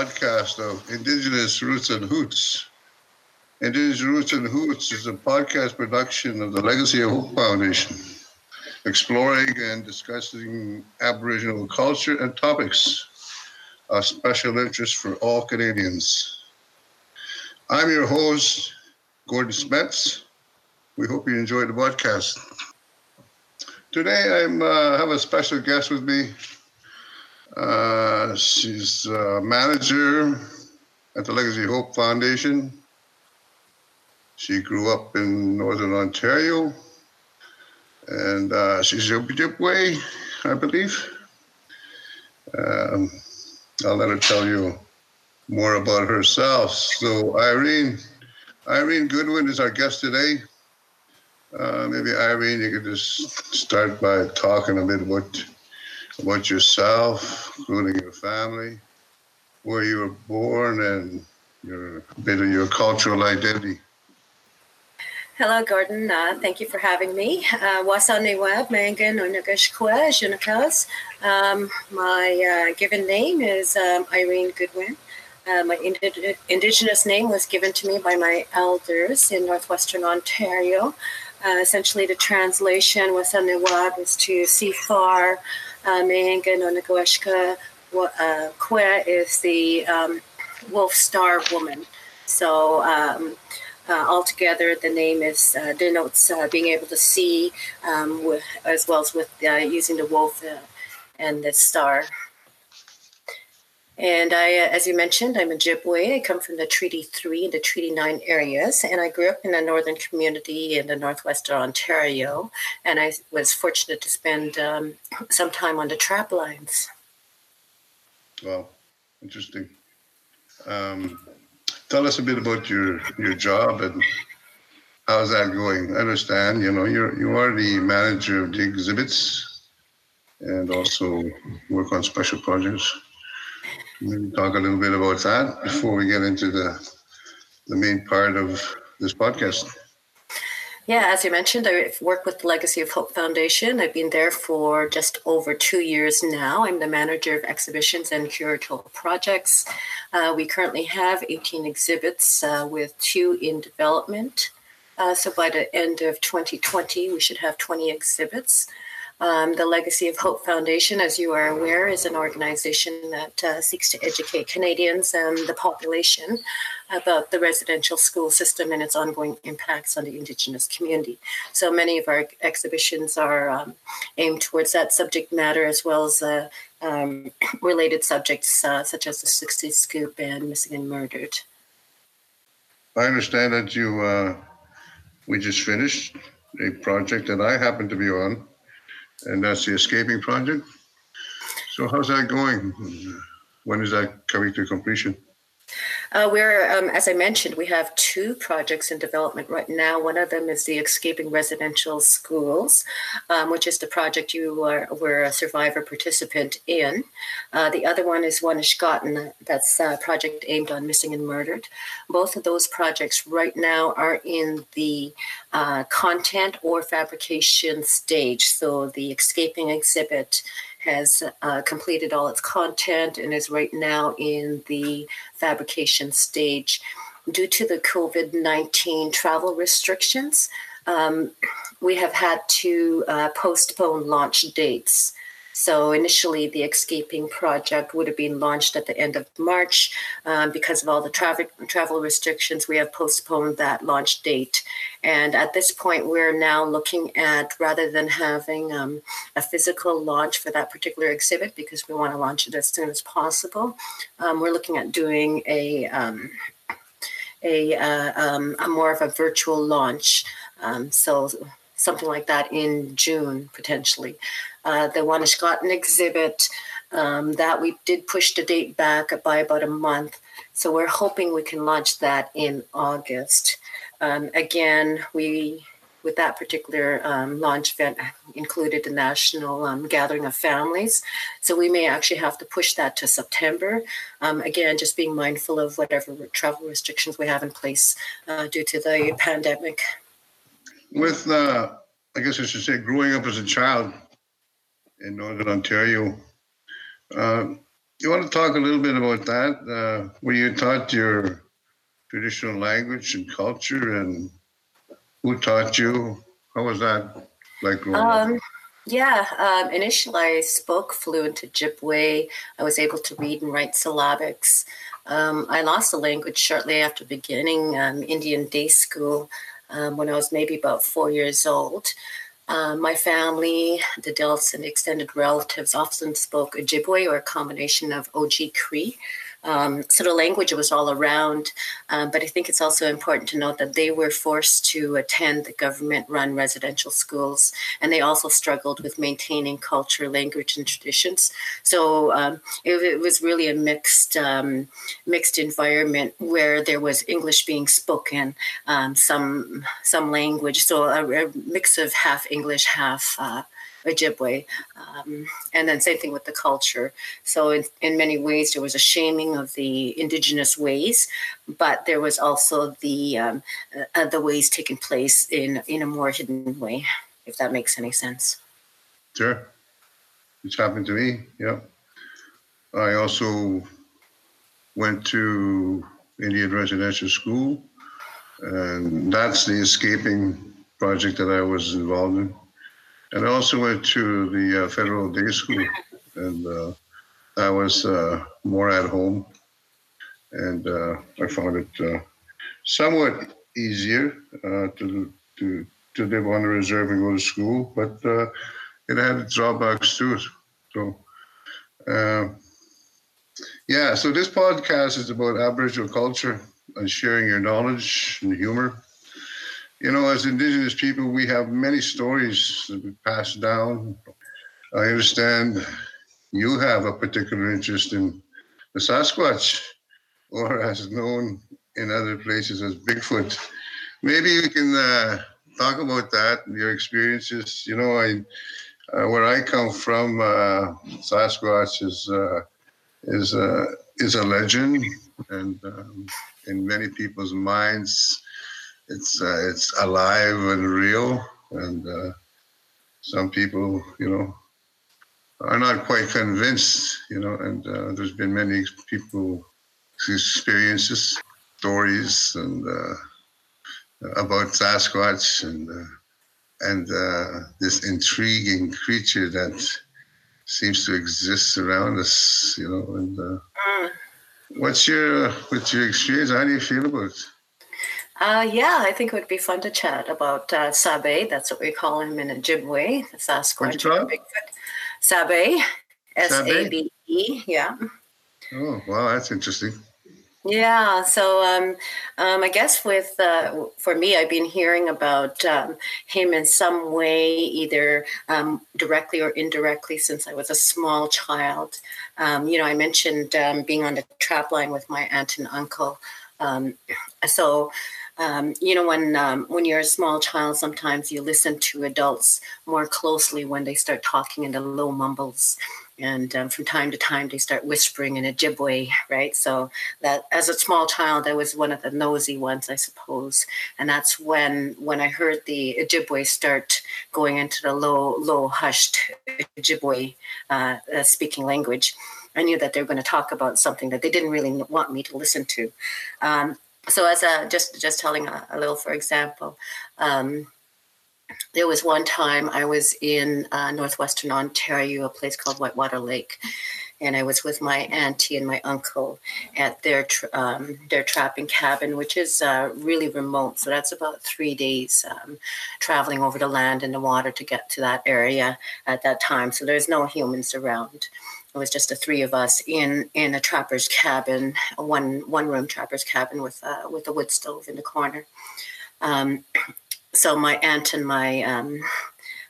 podcast of Indigenous Roots and Hoots. Indigenous Roots and Hoots is a podcast production of the Legacy of Hope Foundation, exploring and discussing Aboriginal culture and topics of special interest for all Canadians. I'm your host, Gordon Smets. We hope you enjoyed the podcast. Today I uh, have a special guest with me, uh, she's a manager at the Legacy Hope Foundation. She grew up in Northern Ontario, and uh, she's Ojibwe, I believe. Um, I'll let her tell you more about herself. So, Irene, Irene Goodwin is our guest today. Uh, maybe Irene, you could just start by talking a bit about about yourself, including your family, where you were born, and your bit of your cultural identity. Hello, Gordon. Uh, thank you for having me. Uh, Wasaniwab, Ma'iingan, Onagashkwa, Junakas. Um, my uh, given name is um, Irene Goodwin. Uh, my indi- indigenous name was given to me by my elders in northwestern Ontario. Uh, essentially, the translation Wasaniwab is to see far, uh, Mehenga no Nagoeshka uh, Kwe is the um, wolf star woman. So um, uh, altogether, the name is uh, denotes uh, being able to see, um, with, as well as with uh, using the wolf uh, and the star. And I, uh, as you mentioned, I'm Ojibwe. I come from the Treaty 3 and the Treaty 9 areas, and I grew up in a northern community in the northwestern Ontario. And I was fortunate to spend um, some time on the trap lines. Wow, interesting. Um, tell us a bit about your your job and how's that going? I understand, you know, you're you are the manager of the exhibits and also work on special projects. Maybe talk a little bit about that before we get into the the main part of this podcast. Yeah, as you mentioned, I work with the Legacy of Hope Foundation. I've been there for just over two years now. I'm the manager of exhibitions and curatorial projects. Uh, we currently have 18 exhibits uh, with two in development. Uh, so by the end of 2020, we should have 20 exhibits. Um, the Legacy of Hope Foundation, as you are aware, is an organization that uh, seeks to educate Canadians and the population about the residential school system and its ongoing impacts on the Indigenous community. So many of our exhibitions are um, aimed towards that subject matter as well as uh, um, related subjects uh, such as the 60 Scoop and Missing and Murdered. I understand that you, uh, we just finished a project that I happen to be on and that's the escaping project. So how's that going? When is that coming to completion? Uh, we're, um, as I mentioned, we have two projects in development right now. One of them is the Escaping Residential Schools, um, which is the project you are, were a survivor participant in. Uh, the other one is Wanishgotten, that's a project aimed on missing and murdered. Both of those projects right now are in the uh, content or fabrication stage. So the Escaping exhibit has uh, completed all its content and is right now in the fabrication stage. Due to the COVID 19 travel restrictions, um, we have had to uh, postpone launch dates. So initially, the Escaping project would have been launched at the end of March. Um, because of all the traffic travel restrictions, we have postponed that launch date. And at this point, we're now looking at rather than having um, a physical launch for that particular exhibit, because we want to launch it as soon as possible, um, we're looking at doing a um, a, uh, um, a more of a virtual launch. So something like that in June potentially uh, the Wanishgotten exhibit. Um, that we did push the date back by about a month. So we're hoping we can launch that in August. Um, again, we with that particular um, launch event included the national um, gathering of families. So we may actually have to push that to September. Um, again, just being mindful of whatever travel restrictions we have in place uh, due to the pandemic. With, uh, I guess I should say, growing up as a child, in Northern Ontario. Uh, you want to talk a little bit about that? Uh, were you taught your traditional language and culture, and who taught you? How was that like growing um, up? Yeah, um, initially I spoke fluent Ojibwe. I was able to read and write syllabics. Um, I lost the language shortly after beginning um, Indian day school um, when I was maybe about four years old. Um, my family, the adults and extended relatives often spoke Ojibwe or a combination of Oji-Cree. Um, so the language was all around, um, but I think it's also important to note that they were forced to attend the government run residential schools, and they also struggled with maintaining culture, language, and traditions. So um, it, it, was really a mixed, um, mixed environment where there was English being spoken, um, some, some language, so a, a, mix of half English, half uh, Ojibwe. Um, and then same thing with the culture. So in, in many ways, there was a shaming of the indigenous ways, but there was also the um, uh, the ways taking place in in a more hidden way, if that makes any sense. Sure, it's happened to me. Yeah, I also went to Indian residential school, and that's the escaping project that I was involved in. And I also went to the uh, federal day school, and uh, I was uh, more at home, and uh, I found it uh, somewhat easier uh, to to to live on the reserve and go to school, but it had drawbacks too. So, yeah. So this podcast is about Aboriginal culture and sharing your knowledge and humor you know, as Indigenous people, we have many stories that we pass down. I understand you have a particular interest in the Sasquatch, or as known in other places as Bigfoot. Maybe you can uh, talk about that, your experiences. You know, I, uh, where I come from, uh, Sasquatch is uh, is uh, is a legend, and um, in many people's minds, it's uh, it's alive and real, and uh, some people, you know, are not quite convinced, you know. And uh, there's been many people experiences, stories, and uh, about Sasquatch and uh, and uh, this intriguing creature that seems to exist around us, you know. And mm. what's your what's your experience? How do you feel about it? Uh, yeah, I think it would be fun to chat about uh, Sabe. That's what we call him in Ojibwe, Sasquatch or Bigfoot. Sabe, S A B E. Yeah. Oh, wow, that's interesting. Yeah, so um, um, I guess with uh, for me, I've been hearing about um, him in some way, either um, directly or indirectly, since I was a small child. Um, you know, I mentioned um, being on the trap line with my aunt and uncle. so um, you know when um, when you're a small child sometimes you listen to adults more closely when they start talking in the low mumbles. And um, from time to time they start whispering in Ojibwe right? So that as a small child i was one of the nosy ones i suppose. And that's when when i heard the Ojibwe start going into the low low hushed Ojibwe uh, uh, speaking language. I knew that they were going to talk about something that they didn't really want me to listen to. Um, so as a just just telling a, a little for example um, there was one time i was in uh, northwestern ontario a place called whitewater lake and i was with my auntie and my uncle at their um, their trapping cabin which is uh, really remote. So that's about three days um, traveling over the land and the water to get to that area at that time. So there's no humans around it was just the three of us in in a trapper's cabin, a one one room trapper's cabin with uh, with a wood stove in the corner. Um, so my aunt and my um,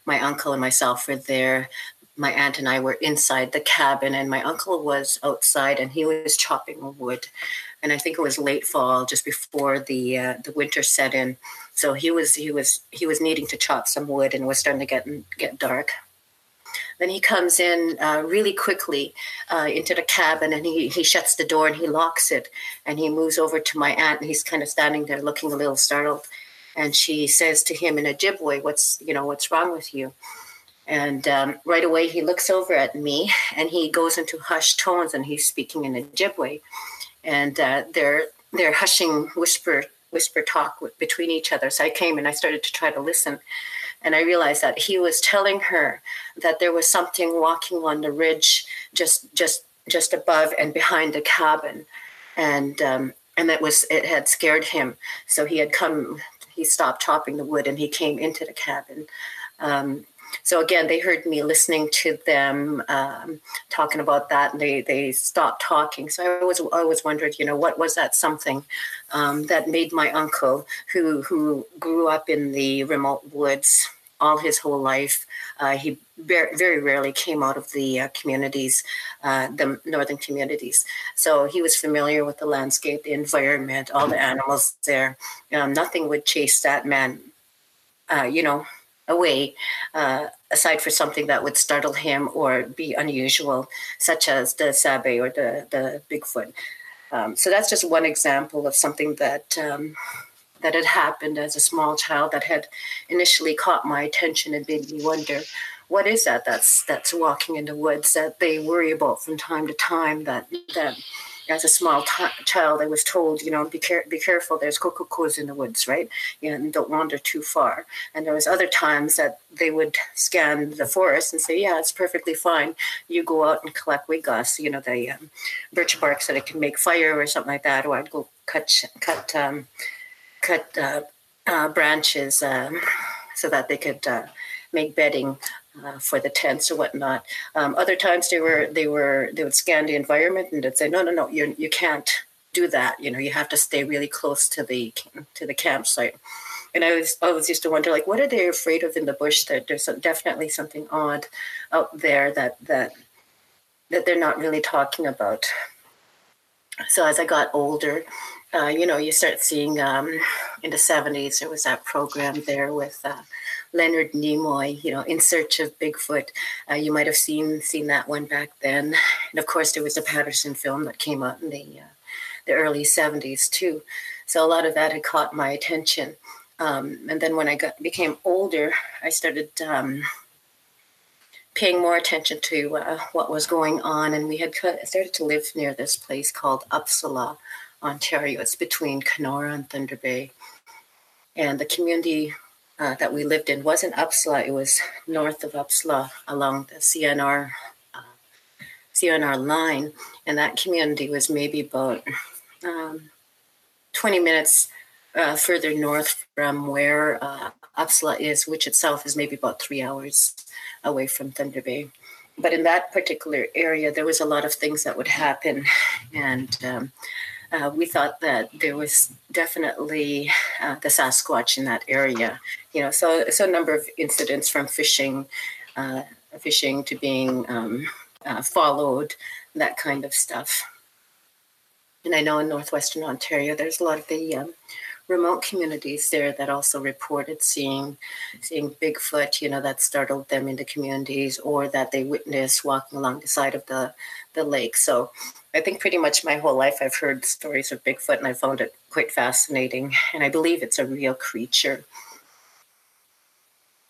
my uncle and myself were there. My aunt and I were inside the cabin, and my uncle was outside, and he was chopping wood. And I think it was late fall, just before the uh, the winter set in. So he was he was he was needing to chop some wood, and it was starting to get get dark. Then he comes in uh, really quickly uh, into the cabin and he, he shuts the door and he locks it. And he moves over to my aunt and he's kind of standing there looking a little startled. And she says to him in Ojibwe, "What's you know what's wrong with you?" And um, right away, he looks over at me and he goes into hushed tones and he's speaking in Ojibwe. And uh, they're, they're hushing whisper, whisper talk between each other. So I came and I started to try to listen. And I realized that he was telling her that there was something walking on the ridge just, just, just above and behind the cabin. And, um, and that was, it had scared him. So he had come, he stopped chopping the wood and he came into the cabin. Um, so again, they heard me listening to them um, talking about that, and they they stopped talking. So I was I always wondered, you know, what was that something um, that made my uncle, who who grew up in the remote woods all his whole life, uh, he very, very rarely came out of the uh, communities, uh, the northern communities. So he was familiar with the landscape, the environment, all the animals there. Um, nothing would chase that man, uh, you know, away, uh, aside for something that would startle him or be unusual, such as the sabe or the, the Bigfoot. Um, so that's just one example of something that um, that had happened as a small child that had initially caught my attention and made me wonder what is that that's that's walking in the woods that they worry about from time to time that that as a small t- child, I was told, you know, be, care- be careful. There's kokokos in the woods, right? You know, and don't wander too far. And there was other times that they would scan the forest and say, yeah, it's perfectly fine. You go out and collect wigas, you know, the um, birch bark so that it can make fire or something like that. Or I'd go cut cut um, cut uh, uh, branches um, so that they could uh, make bedding uh, for the tents or whatnot. Um, other times they were they were they would scan the environment and they'd say, no, no, no, you you can't do that. You know, you have to stay really close to the to the campsite. And I was always used to wonder, like, what are they afraid of in the bush? That there's definitely something odd out there that that that they're not really talking about. So as I got older, uh, you know, you start seeing um, in the 70s, there was that program there with uh, Leonard Nimoy, you know, in search of Bigfoot. Uh, you might have seen seen that one back then, and of course there was a Patterson film that came out in the uh, the early '70s too. So a lot of that had caught my attention. Um, and then when I got became older, I started um, paying more attention to uh, what was going on, and we had started to live near this place called Upsala, Ontario. It's between Kenora and Thunder Bay, and the community uh, that we lived in wasn't Upsala. It was north of Upsala along the CNR uh, CNR line, and that community was maybe about um, 20 minutes uh, further north from where uh, Upsala is, which itself is maybe about three hours away from Thunder Bay. But in that particular area, there was a lot of things that would happen, and um, uh, we thought that there was definitely uh, the Sasquatch in that area. You know, so so a number of incidents from fishing, uh, fishing to being um, uh, followed, that kind of stuff. And I know in northwestern Ontario, there's a lot of the um, remote communities there that also reported seeing seeing Bigfoot, you know, that startled them into communities or that they witnessed walking along the side of the, the lake. So I think pretty much my whole life I've heard stories of Bigfoot and I found it quite fascinating. And I believe it's a real creature.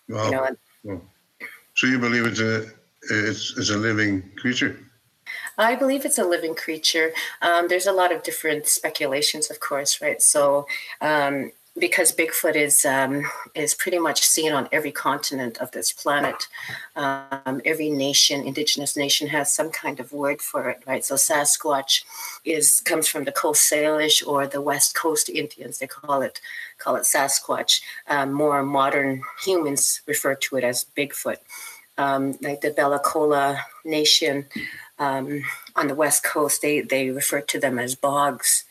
Wow. You know, well, so you believe it's a it's, it's a living creature? I believe it's a living creature. Um, there's a lot of different speculations, of course, right? So, um, because Bigfoot is um, is pretty much seen on every continent of this planet. Um, every nation, indigenous nation, has some kind of word for it, right? So Sasquatch is comes from the Coast Salish or the West Coast Indians. They call it call it Sasquatch. Um, more modern humans refer to it as Bigfoot. Um, like the Bella Coola Nation um, on the West Coast, they they refer to them as Boqs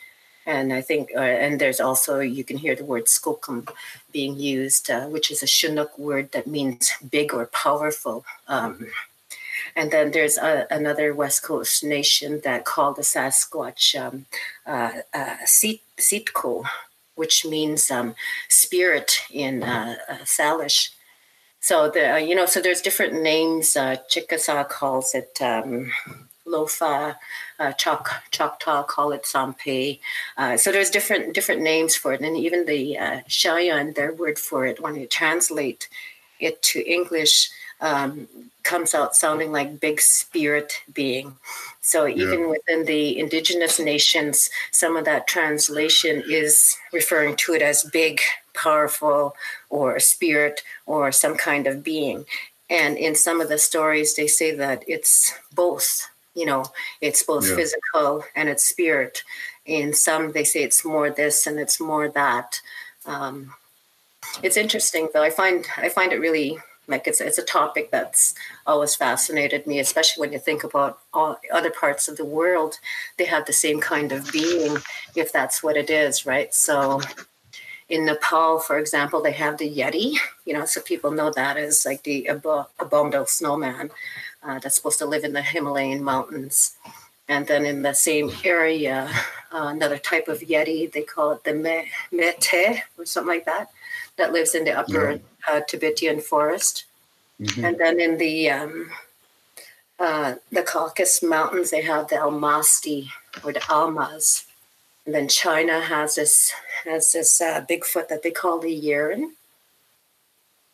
and I think, uh, and there's also, you can hear the word skookum being used, uh, which is a Chinook word that means big or powerful. Um, and then there's a, another West Coast nation that called the Sasquatch um, uh, uh, Sitko, which means um, spirit in uh, uh, Salish. So the uh, you know so there's different names. Uh, Chickasaw calls it um, Lofa, uh, Choctaw call it Sampe. Uh, so there's different different names for it, and even the uh, Cheyenne, their word for it, when you translate it to English, um, comes out sounding like big spirit being. So even yeah. within the indigenous nations, some of that translation is referring to it as big, powerful, or a spirit, or some kind of being. And in some of the stories, they say that it's both. You know, it's both yeah. physical and it's spirit. In some, they say it's more this and it's more that. Um, it's interesting, though. I find I find it really like it's it's a topic that's always fascinated me, especially when you think about all other parts of the world. They have the same kind of being, if that's what it is, right? So, in Nepal, for example, they have the Yeti. You know, so people know that as like the ab- abominable snowman uh, that's supposed to live in the Himalayan mountains. And then in the same area, uh, another type of Yeti, they call it the me- Mete or something like that that lives in the upper yeah. uh, Tibetan forest. Mm-hmm. And then in the um, uh, the Caucasus Mountains, they have the Almasti or the Almaz. And then China has this has this uh, Bigfoot that they call the Yeren.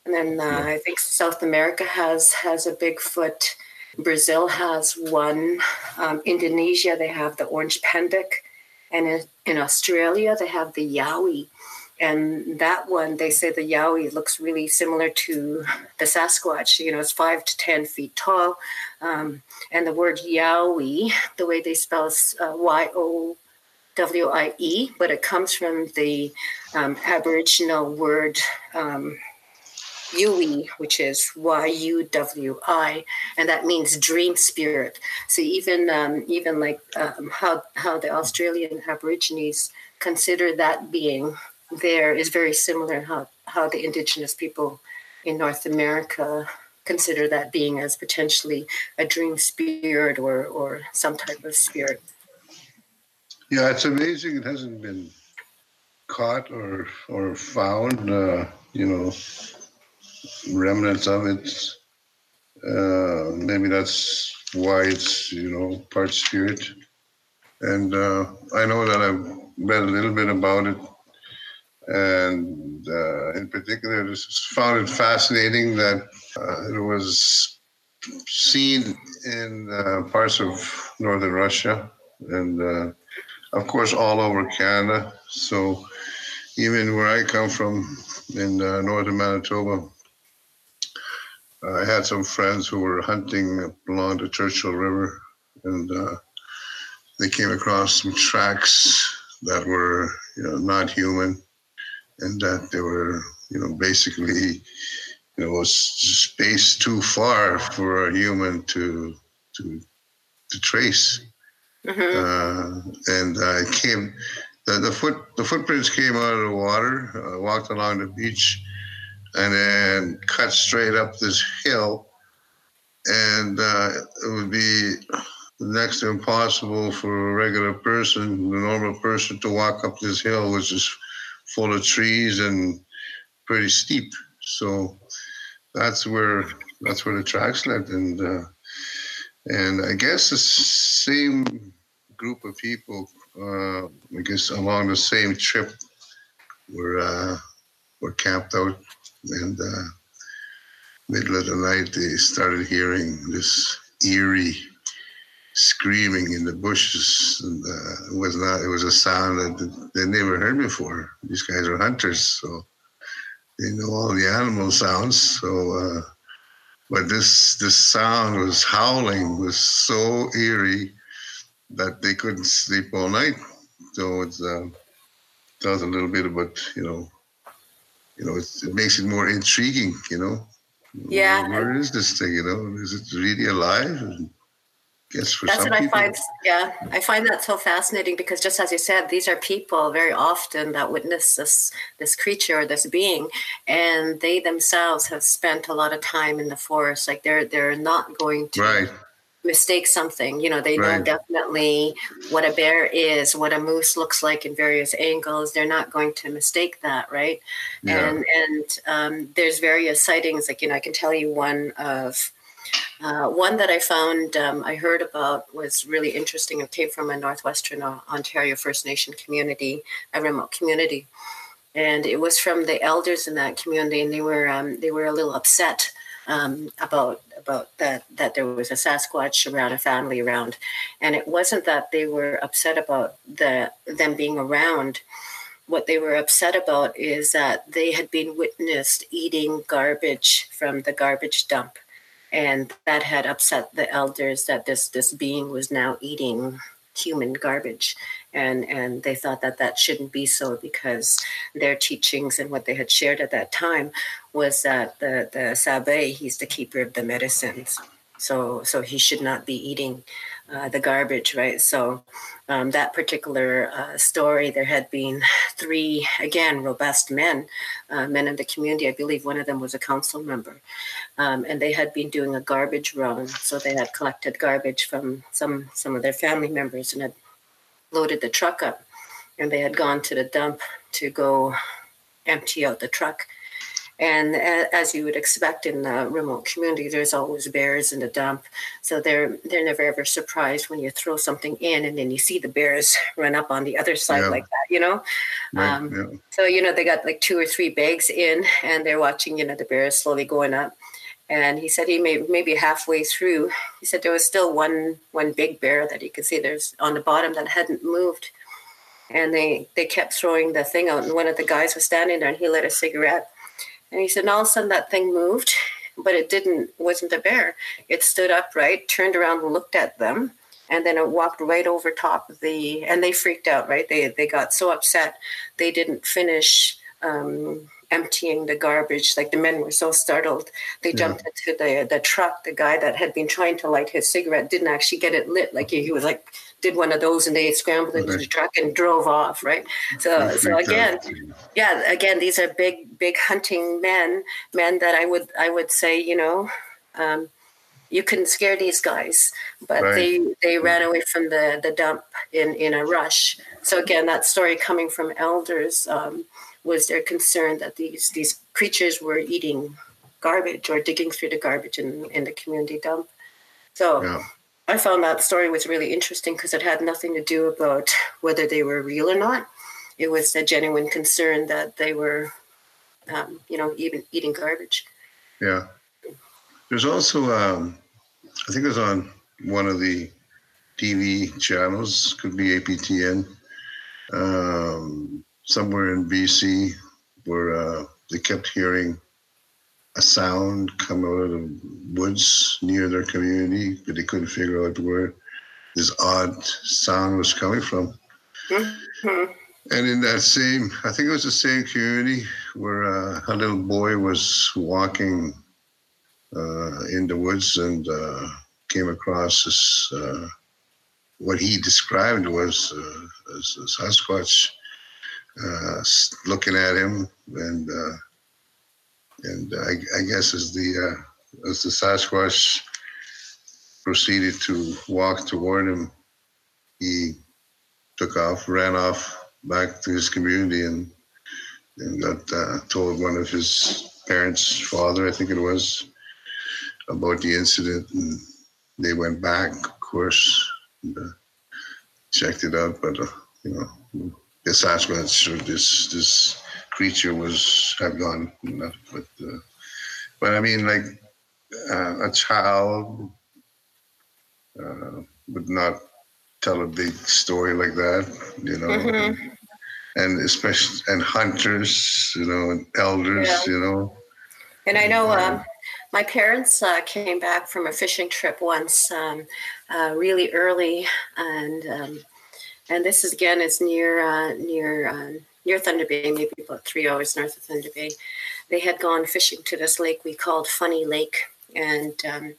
And then uh. I think South America has has a Bigfoot. Brazil has one. Um, Indonesia they have the orang pendek, and in, in Australia they have the Yowie and that one they say the yowie looks really similar to the sasquatch you know it's five to ten feet tall um, and the word yowie the way they spell is uh, y-o w-i-e but it comes from the um, aboriginal word um, Yui, which is Y U W I, and that means dream spirit. So even um, even like um, how how the Australian Aborigines consider that being there is very similar how, how the indigenous people in North America consider that being as potentially a dream spirit or, or some type of spirit. Yeah, it's amazing it hasn't been caught or or found. Uh, you know, remnants of it. Uh, maybe that's why it's you know part spirit. And uh, I know that I've read a little bit about it and uh, in particular, just found it fascinating that uh, it was seen in uh, parts of northern Russia and, uh, of course, all over Canada. So, even where I come from in uh, northern Manitoba, I had some friends who were hunting along the Churchill River, and uh, they came across some tracks that were, you know, not human and that they were, you know, basically, you know, space too far for a human to to to trace. Mm-hmm. Uh, and I came, the, the foot the footprints came out of the water, uh, walked along the beach, and then cut straight up this hill, and uh, it would be next to impossible for a regular person, the normal person, to walk up this hill, which is full of trees and pretty steep. So that's where that's where the tracks led, and uh, and I guess the same group of people, uh, I guess along the same trip, were uh, were camped out, and uh, middle of the night they started hearing this eerie screaming in the bushes. And, uh, it was not. It was a sound that they never heard before. These guys are hunters, so they know all the animal sounds. So, uh, but this this sound was howling was so eerie that they couldn't sleep all night. So it's uh, tells a little bit about you know, you know, it makes it more intriguing. You know, yeah. Where, where is this thing? You know, is it really alive? And, Yes, for that's what people. I find. Yeah, I find that so fascinating because just as you said, these are people very often that witness this this creature or this being, and they themselves have spent a lot of time in the forest. Like they're they're not going to. Right. Mistake something, you know. They right. know definitely what a bear is, what a moose looks like in various angles. They're not going to mistake that, right? Yeah. And and um, there's various sightings. Like you know, I can tell you one of uh, one that I found, um, I heard about, was really interesting. It came from a Northwestern uh, Ontario First Nation community, a remote community, and it was from the elders in that community, and they were um, they were a little upset um, about about that that there was a Sasquatch around, a family around, and it wasn't that they were upset about the them being around. What they were upset about is that they had been witnessed eating garbage from the garbage dump, and that had upset the elders that this this being was now eating human garbage. And and they thought that that shouldn't be so because their teachings and what they had shared at that time was that the the sabe he's the keeper of the medicines. So so he should not be eating uh, the garbage right? So um, that particular uh, story there had been three again robust men uh, men in the community. I believe one of them was a council member. Um, and they had been doing a garbage run. So they had collected garbage from some some of their family members and had loaded the truck up. And they had gone to the dump to go empty out the truck. And as you would expect in a remote community, there's always bears in the dump. So they're they're never ever surprised when you throw something in and then you see the bears run up on the other side yeah. like that, you know? Right, um, yeah. So, you know, they got like two or three bags in and they're watching, you know, the bears slowly going up. And he said he may maybe halfway through, he said there was still one one big bear that he could see there's on the bottom that hadn't moved. And they they kept throwing the thing out, and one of the guys was standing there, and he lit a cigarette. And he said, and all of a sudden that thing moved, but it didn't wasn't a bear. It stood upright, turned around, and looked at them, and then it walked right over top of the. And they freaked out, right? They they got so upset they didn't finish. Um, emptying the garbage. Like the men were so startled, they yeah. jumped into the the truck. The guy that had been trying to light his cigarette didn't actually get it lit. Like he, he was like did one of those, and they scrambled into the truck and drove off. Right. So so again, yeah, again, these are big big hunting men, men that I would I would say you know. Um, you couldn't scare these guys, but right. they they ran away from the the dump in in a rush. So again, that story coming from elders. Um, was their concern that these these creatures were eating garbage or digging through the garbage in, in the community dump. So yeah. I found that story was really interesting because it had nothing to do about whether they were real or not. It was a genuine concern that they were, um, you know, even eating garbage. Yeah. There's also, um, I think it was on one of the TV channels, could be APTN. Um, somewhere in BC where uh, they kept hearing a sound come out of the woods near their community, but they couldn't figure out where this odd sound was coming from. Mm-hmm. And in that same, I think it was the same community where uh, a little boy was walking uh, in the woods and uh, came across this, uh, what he described was uh, as a Sasquatch uh, looking at him, and uh, and I, I, guess as the uh, as the Sasquatch proceeded to walk toward him, he took off, ran off back to his community, and and got uh, told one of his parents' father, I think it was, about the incident, and they went back, of course, and, uh, checked it out, but uh, you know the Sasquatch or this this creature was have gone. But uh, but I mean, like uh, a child uh, would not tell a big story like that, you know. Mm-hmm. And especially and hunters, you know, and elders, yeah. you know. And I know um, my parents uh, came back from a fishing trip once, um, uh, really early, and um, and this is again is near uh, near uh, near Thunder Bay, maybe about three hours north of Thunder Bay. They had gone fishing to this lake we called Funny Lake, and um,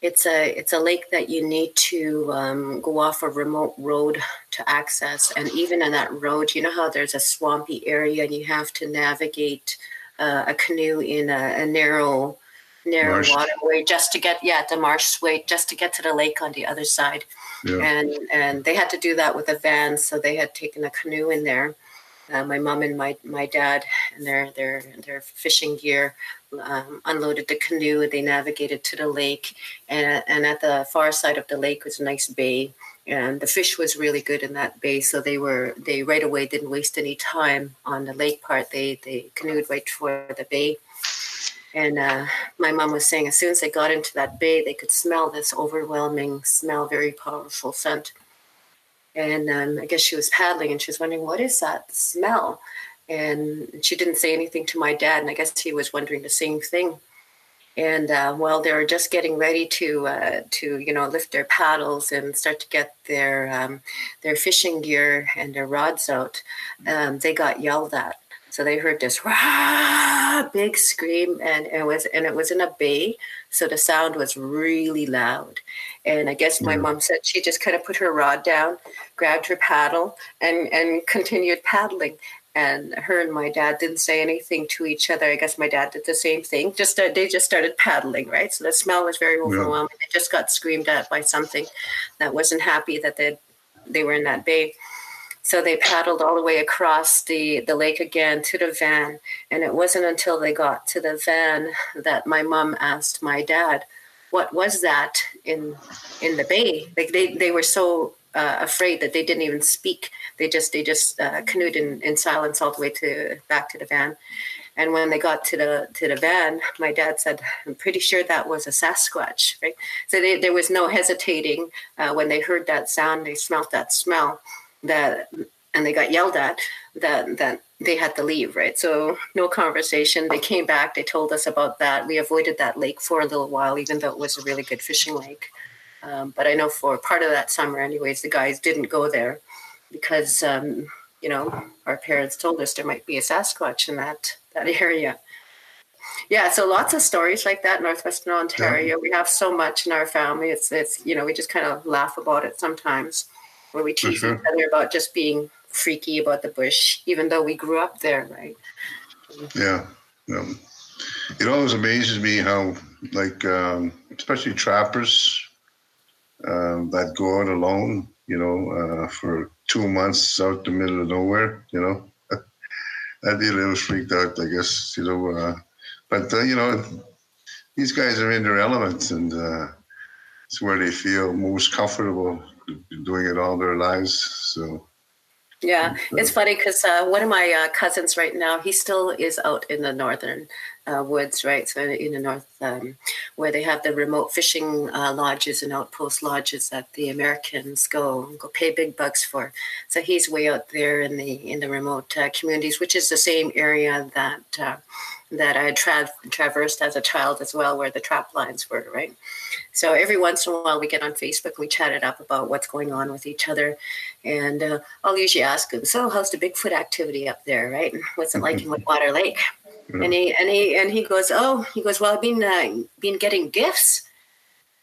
it's a it's a lake that you need to um, go off a remote road to access, and even in that road, you know how there's a swampy area and you have to navigate uh, a canoe in a, a narrow narrow marsh. waterway just to get yeah the marsh way just to get to the lake on the other side yeah. and and they had to do that with a van so they had taken a canoe in there uh, my mom and my my dad and their their their fishing gear um, unloaded the canoe. They navigated to the lake and and at the far side of the lake was a nice bay and the fish was really good in that bay so they were they right away didn't waste any time on the lake part. They they canoed right for the bay. And uh, my mom was saying as soon as they got into that bay, they could smell this overwhelming smell, very powerful scent. And um, I guess she was paddling and she was wondering, what is that smell? And she didn't say anything to my dad. And I guess he was wondering the same thing. And uh, while they were just getting ready to uh, to you know lift their paddles and start to get their um, their fishing gear and their rods out, um, they got yelled at. So they heard this Rah! big scream, and, it was and it was in a bay, so the sound was really loud. And I guess my mom said she just kind of put her rod down, grabbed her paddle, and and continued paddling and her and my dad didn't say anything to each other. I guess my dad did the same thing. Just uh, they just started paddling, right? So the smell was very overwhelming. Yeah. They just got screamed at by something that wasn't happy that they they were in that bay. So they paddled all the way across the, the lake again to the van. And it wasn't until they got to the van that my mom asked my dad, what was that in in the bay? Like they, they were so uh, afraid that they didn't even speak. They just they just uh, canoed in, in silence all the way to back to the van. And when they got to the to the van, my dad said, "I'm pretty sure that was a Sasquatch." Right. So they, there was no hesitating uh, when they heard that sound. They smelt that smell. That and they got yelled at. That that they had to leave. Right. So no conversation. They came back. They told us about that. We avoided that lake for a little while, even though it was a really good fishing lake. Um, but I know for part of that summer, anyways, the guys didn't go there because, um, you know, our parents told us there might be a Sasquatch in that, that area. Yeah, so lots of stories like that, Northwestern Ontario. Yeah. We have so much in our family. It's, it's, you know, we just kind of laugh about it sometimes where we tease sure. each other about just being freaky about the bush, even though we grew up there, right? Yeah. Um, it always amazes me how, like, um, especially trappers, um, that go out alone, you know, uh, for two months out the middle of nowhere, you know. I'd be a little freaked out, I guess, you know. Uh, but, uh, you know, these guys are in their elements and uh, it's where they feel most comfortable doing it all their lives. So, yeah, it's funny because uh, one of my uh, cousins right now, he still is out in the northern uh, woods, right? So in the north, um, where they have the remote fishing uh, lodges and outpost lodges that the Americans go go pay big bucks for. So he's way out there in the in the remote uh, communities, which is the same area that uh, that I had tra- traversed as a child as well, where the trap lines were, right? So every once in a while, we get on Facebook, we chat it up about what's going on with each other, and uh, I'll usually ask him, "So, how's the Bigfoot activity up there, right? What's it like in Whitewater Lake?" And he and he and he goes, oh, he goes, well, I've been uh, been getting gifts,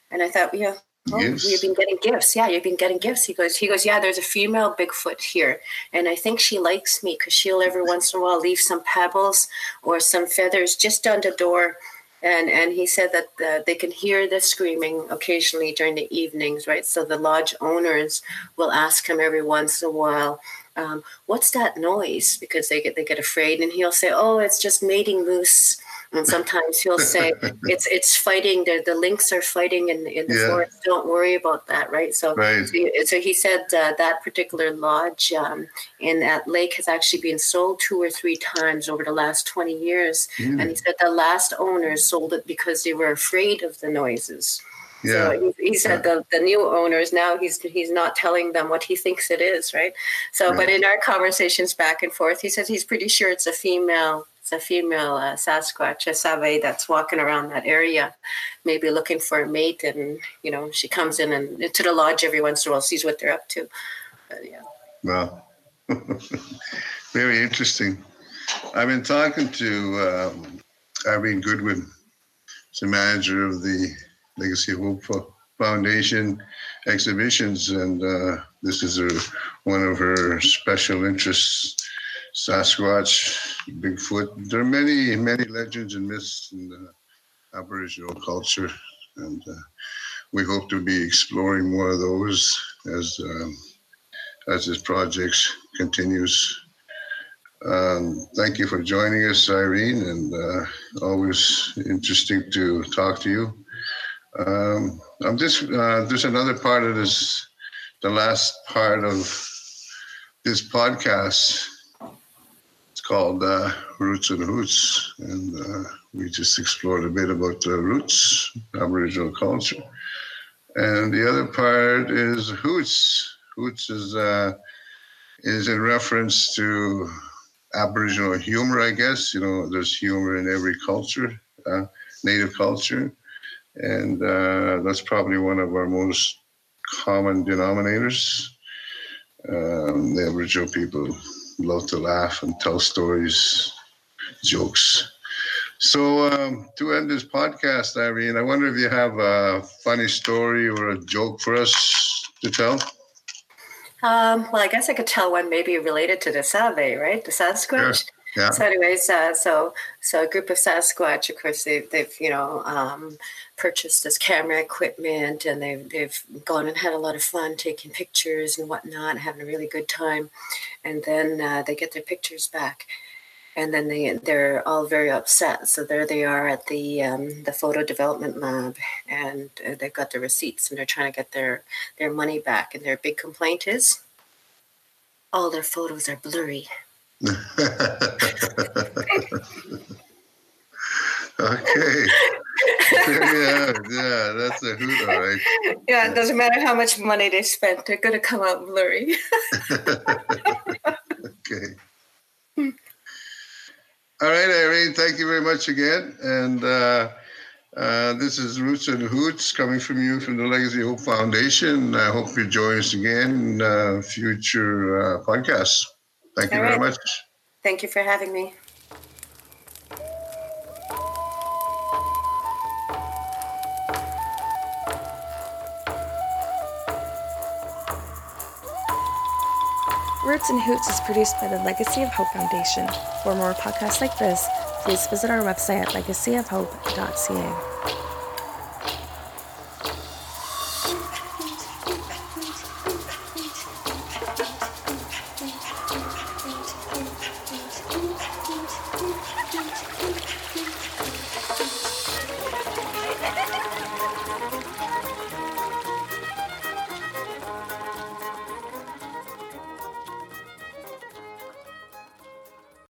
and I thought, yeah, oh, you've been getting gifts. Yeah, you've been getting gifts. He goes, he goes, yeah. There's a female Bigfoot here, and I think she likes me because she'll every once in a while leave some pebbles or some feathers just on the door. And, and he said that they can hear the screaming occasionally during the evenings, right? So the lodge owners will ask him every once in a while, um, what's that noise? Because they get they get afraid, and he'll say, oh, it's just mating moose. And sometimes he'll say it's it's fighting. The, the lynx are fighting in, in the yeah. forest. Don't worry about that, right? So, right. so he said uh, that particular lodge um, in that lake has actually been sold two or three times over the last twenty years. Mm. And he said the last owners sold it because they were afraid of the noises. Yeah. So he, he said the, the new owners now he's he's not telling them what he thinks it is, right? So, right. but in our conversations back and forth, he says he's pretty sure it's a female it's a female uh, Sasquatch, a Sabe that's walking around that area, maybe looking for a mate. And, you know, she comes in and to the lodge every once in a while, sees what they're up to. But, yeah. Well, very interesting. I've been talking to um, Irene Goodwin, she's the manager of the Legacy of Hope Foundation exhibitions, and uh, this is her, one of her special interests. Sasquatch, Bigfoot. There are many, many legends and myths in the Aboriginal culture, and uh, we hope to be exploring more of those as um, as this project continues. Um, thank you for joining us, Irene, and uh, always interesting to talk to you. Um, I'm just uh, there's another part of this, the last part of this podcast. Called uh, Roots and Hoots, and uh, we just explored a bit about roots, Aboriginal culture. And the other part is Hoots. Hoots is uh, is in reference to Aboriginal humor, I guess. You know, there's humor in every culture, uh, native culture, and uh, that's probably one of our most common denominators. Um, the Aboriginal people love to laugh and tell stories, jokes. So, um, to end this podcast, Irene, I wonder if you have a funny story or a joke for us to tell? Um, well, I guess I could tell one maybe related to the Sabe, right? The Sasquatch. Yeah. So, anyways, uh, so so a group of Sasquatch, of course, they've, they've you know um, purchased this camera equipment, and they've they've gone and had a lot of fun taking pictures and whatnot, having a really good time, and then uh, they get their pictures back, and then they they're all very upset. So there they are at the um, the photo development lab, and uh, they've got the receipts, and they're trying to get their their money back. And their big complaint is all their photos are blurry. Okay. yeah, yeah, that's a hoot, all right. Yeah, it doesn't matter how much money they spent; they're going to come out blurry. okay. All right, Irene, thank you very much again. And uh, uh, this is Roots and Hoots coming from you from the Legacy Hope Foundation. I hope you join us again in uh, future uh, podcasts. Thank you All very right. much. Thank you for having me. Roots and Hoots is produced by the Legacy of Hope Foundation. For more podcasts like this, please visit our website at legacyofhope.ca.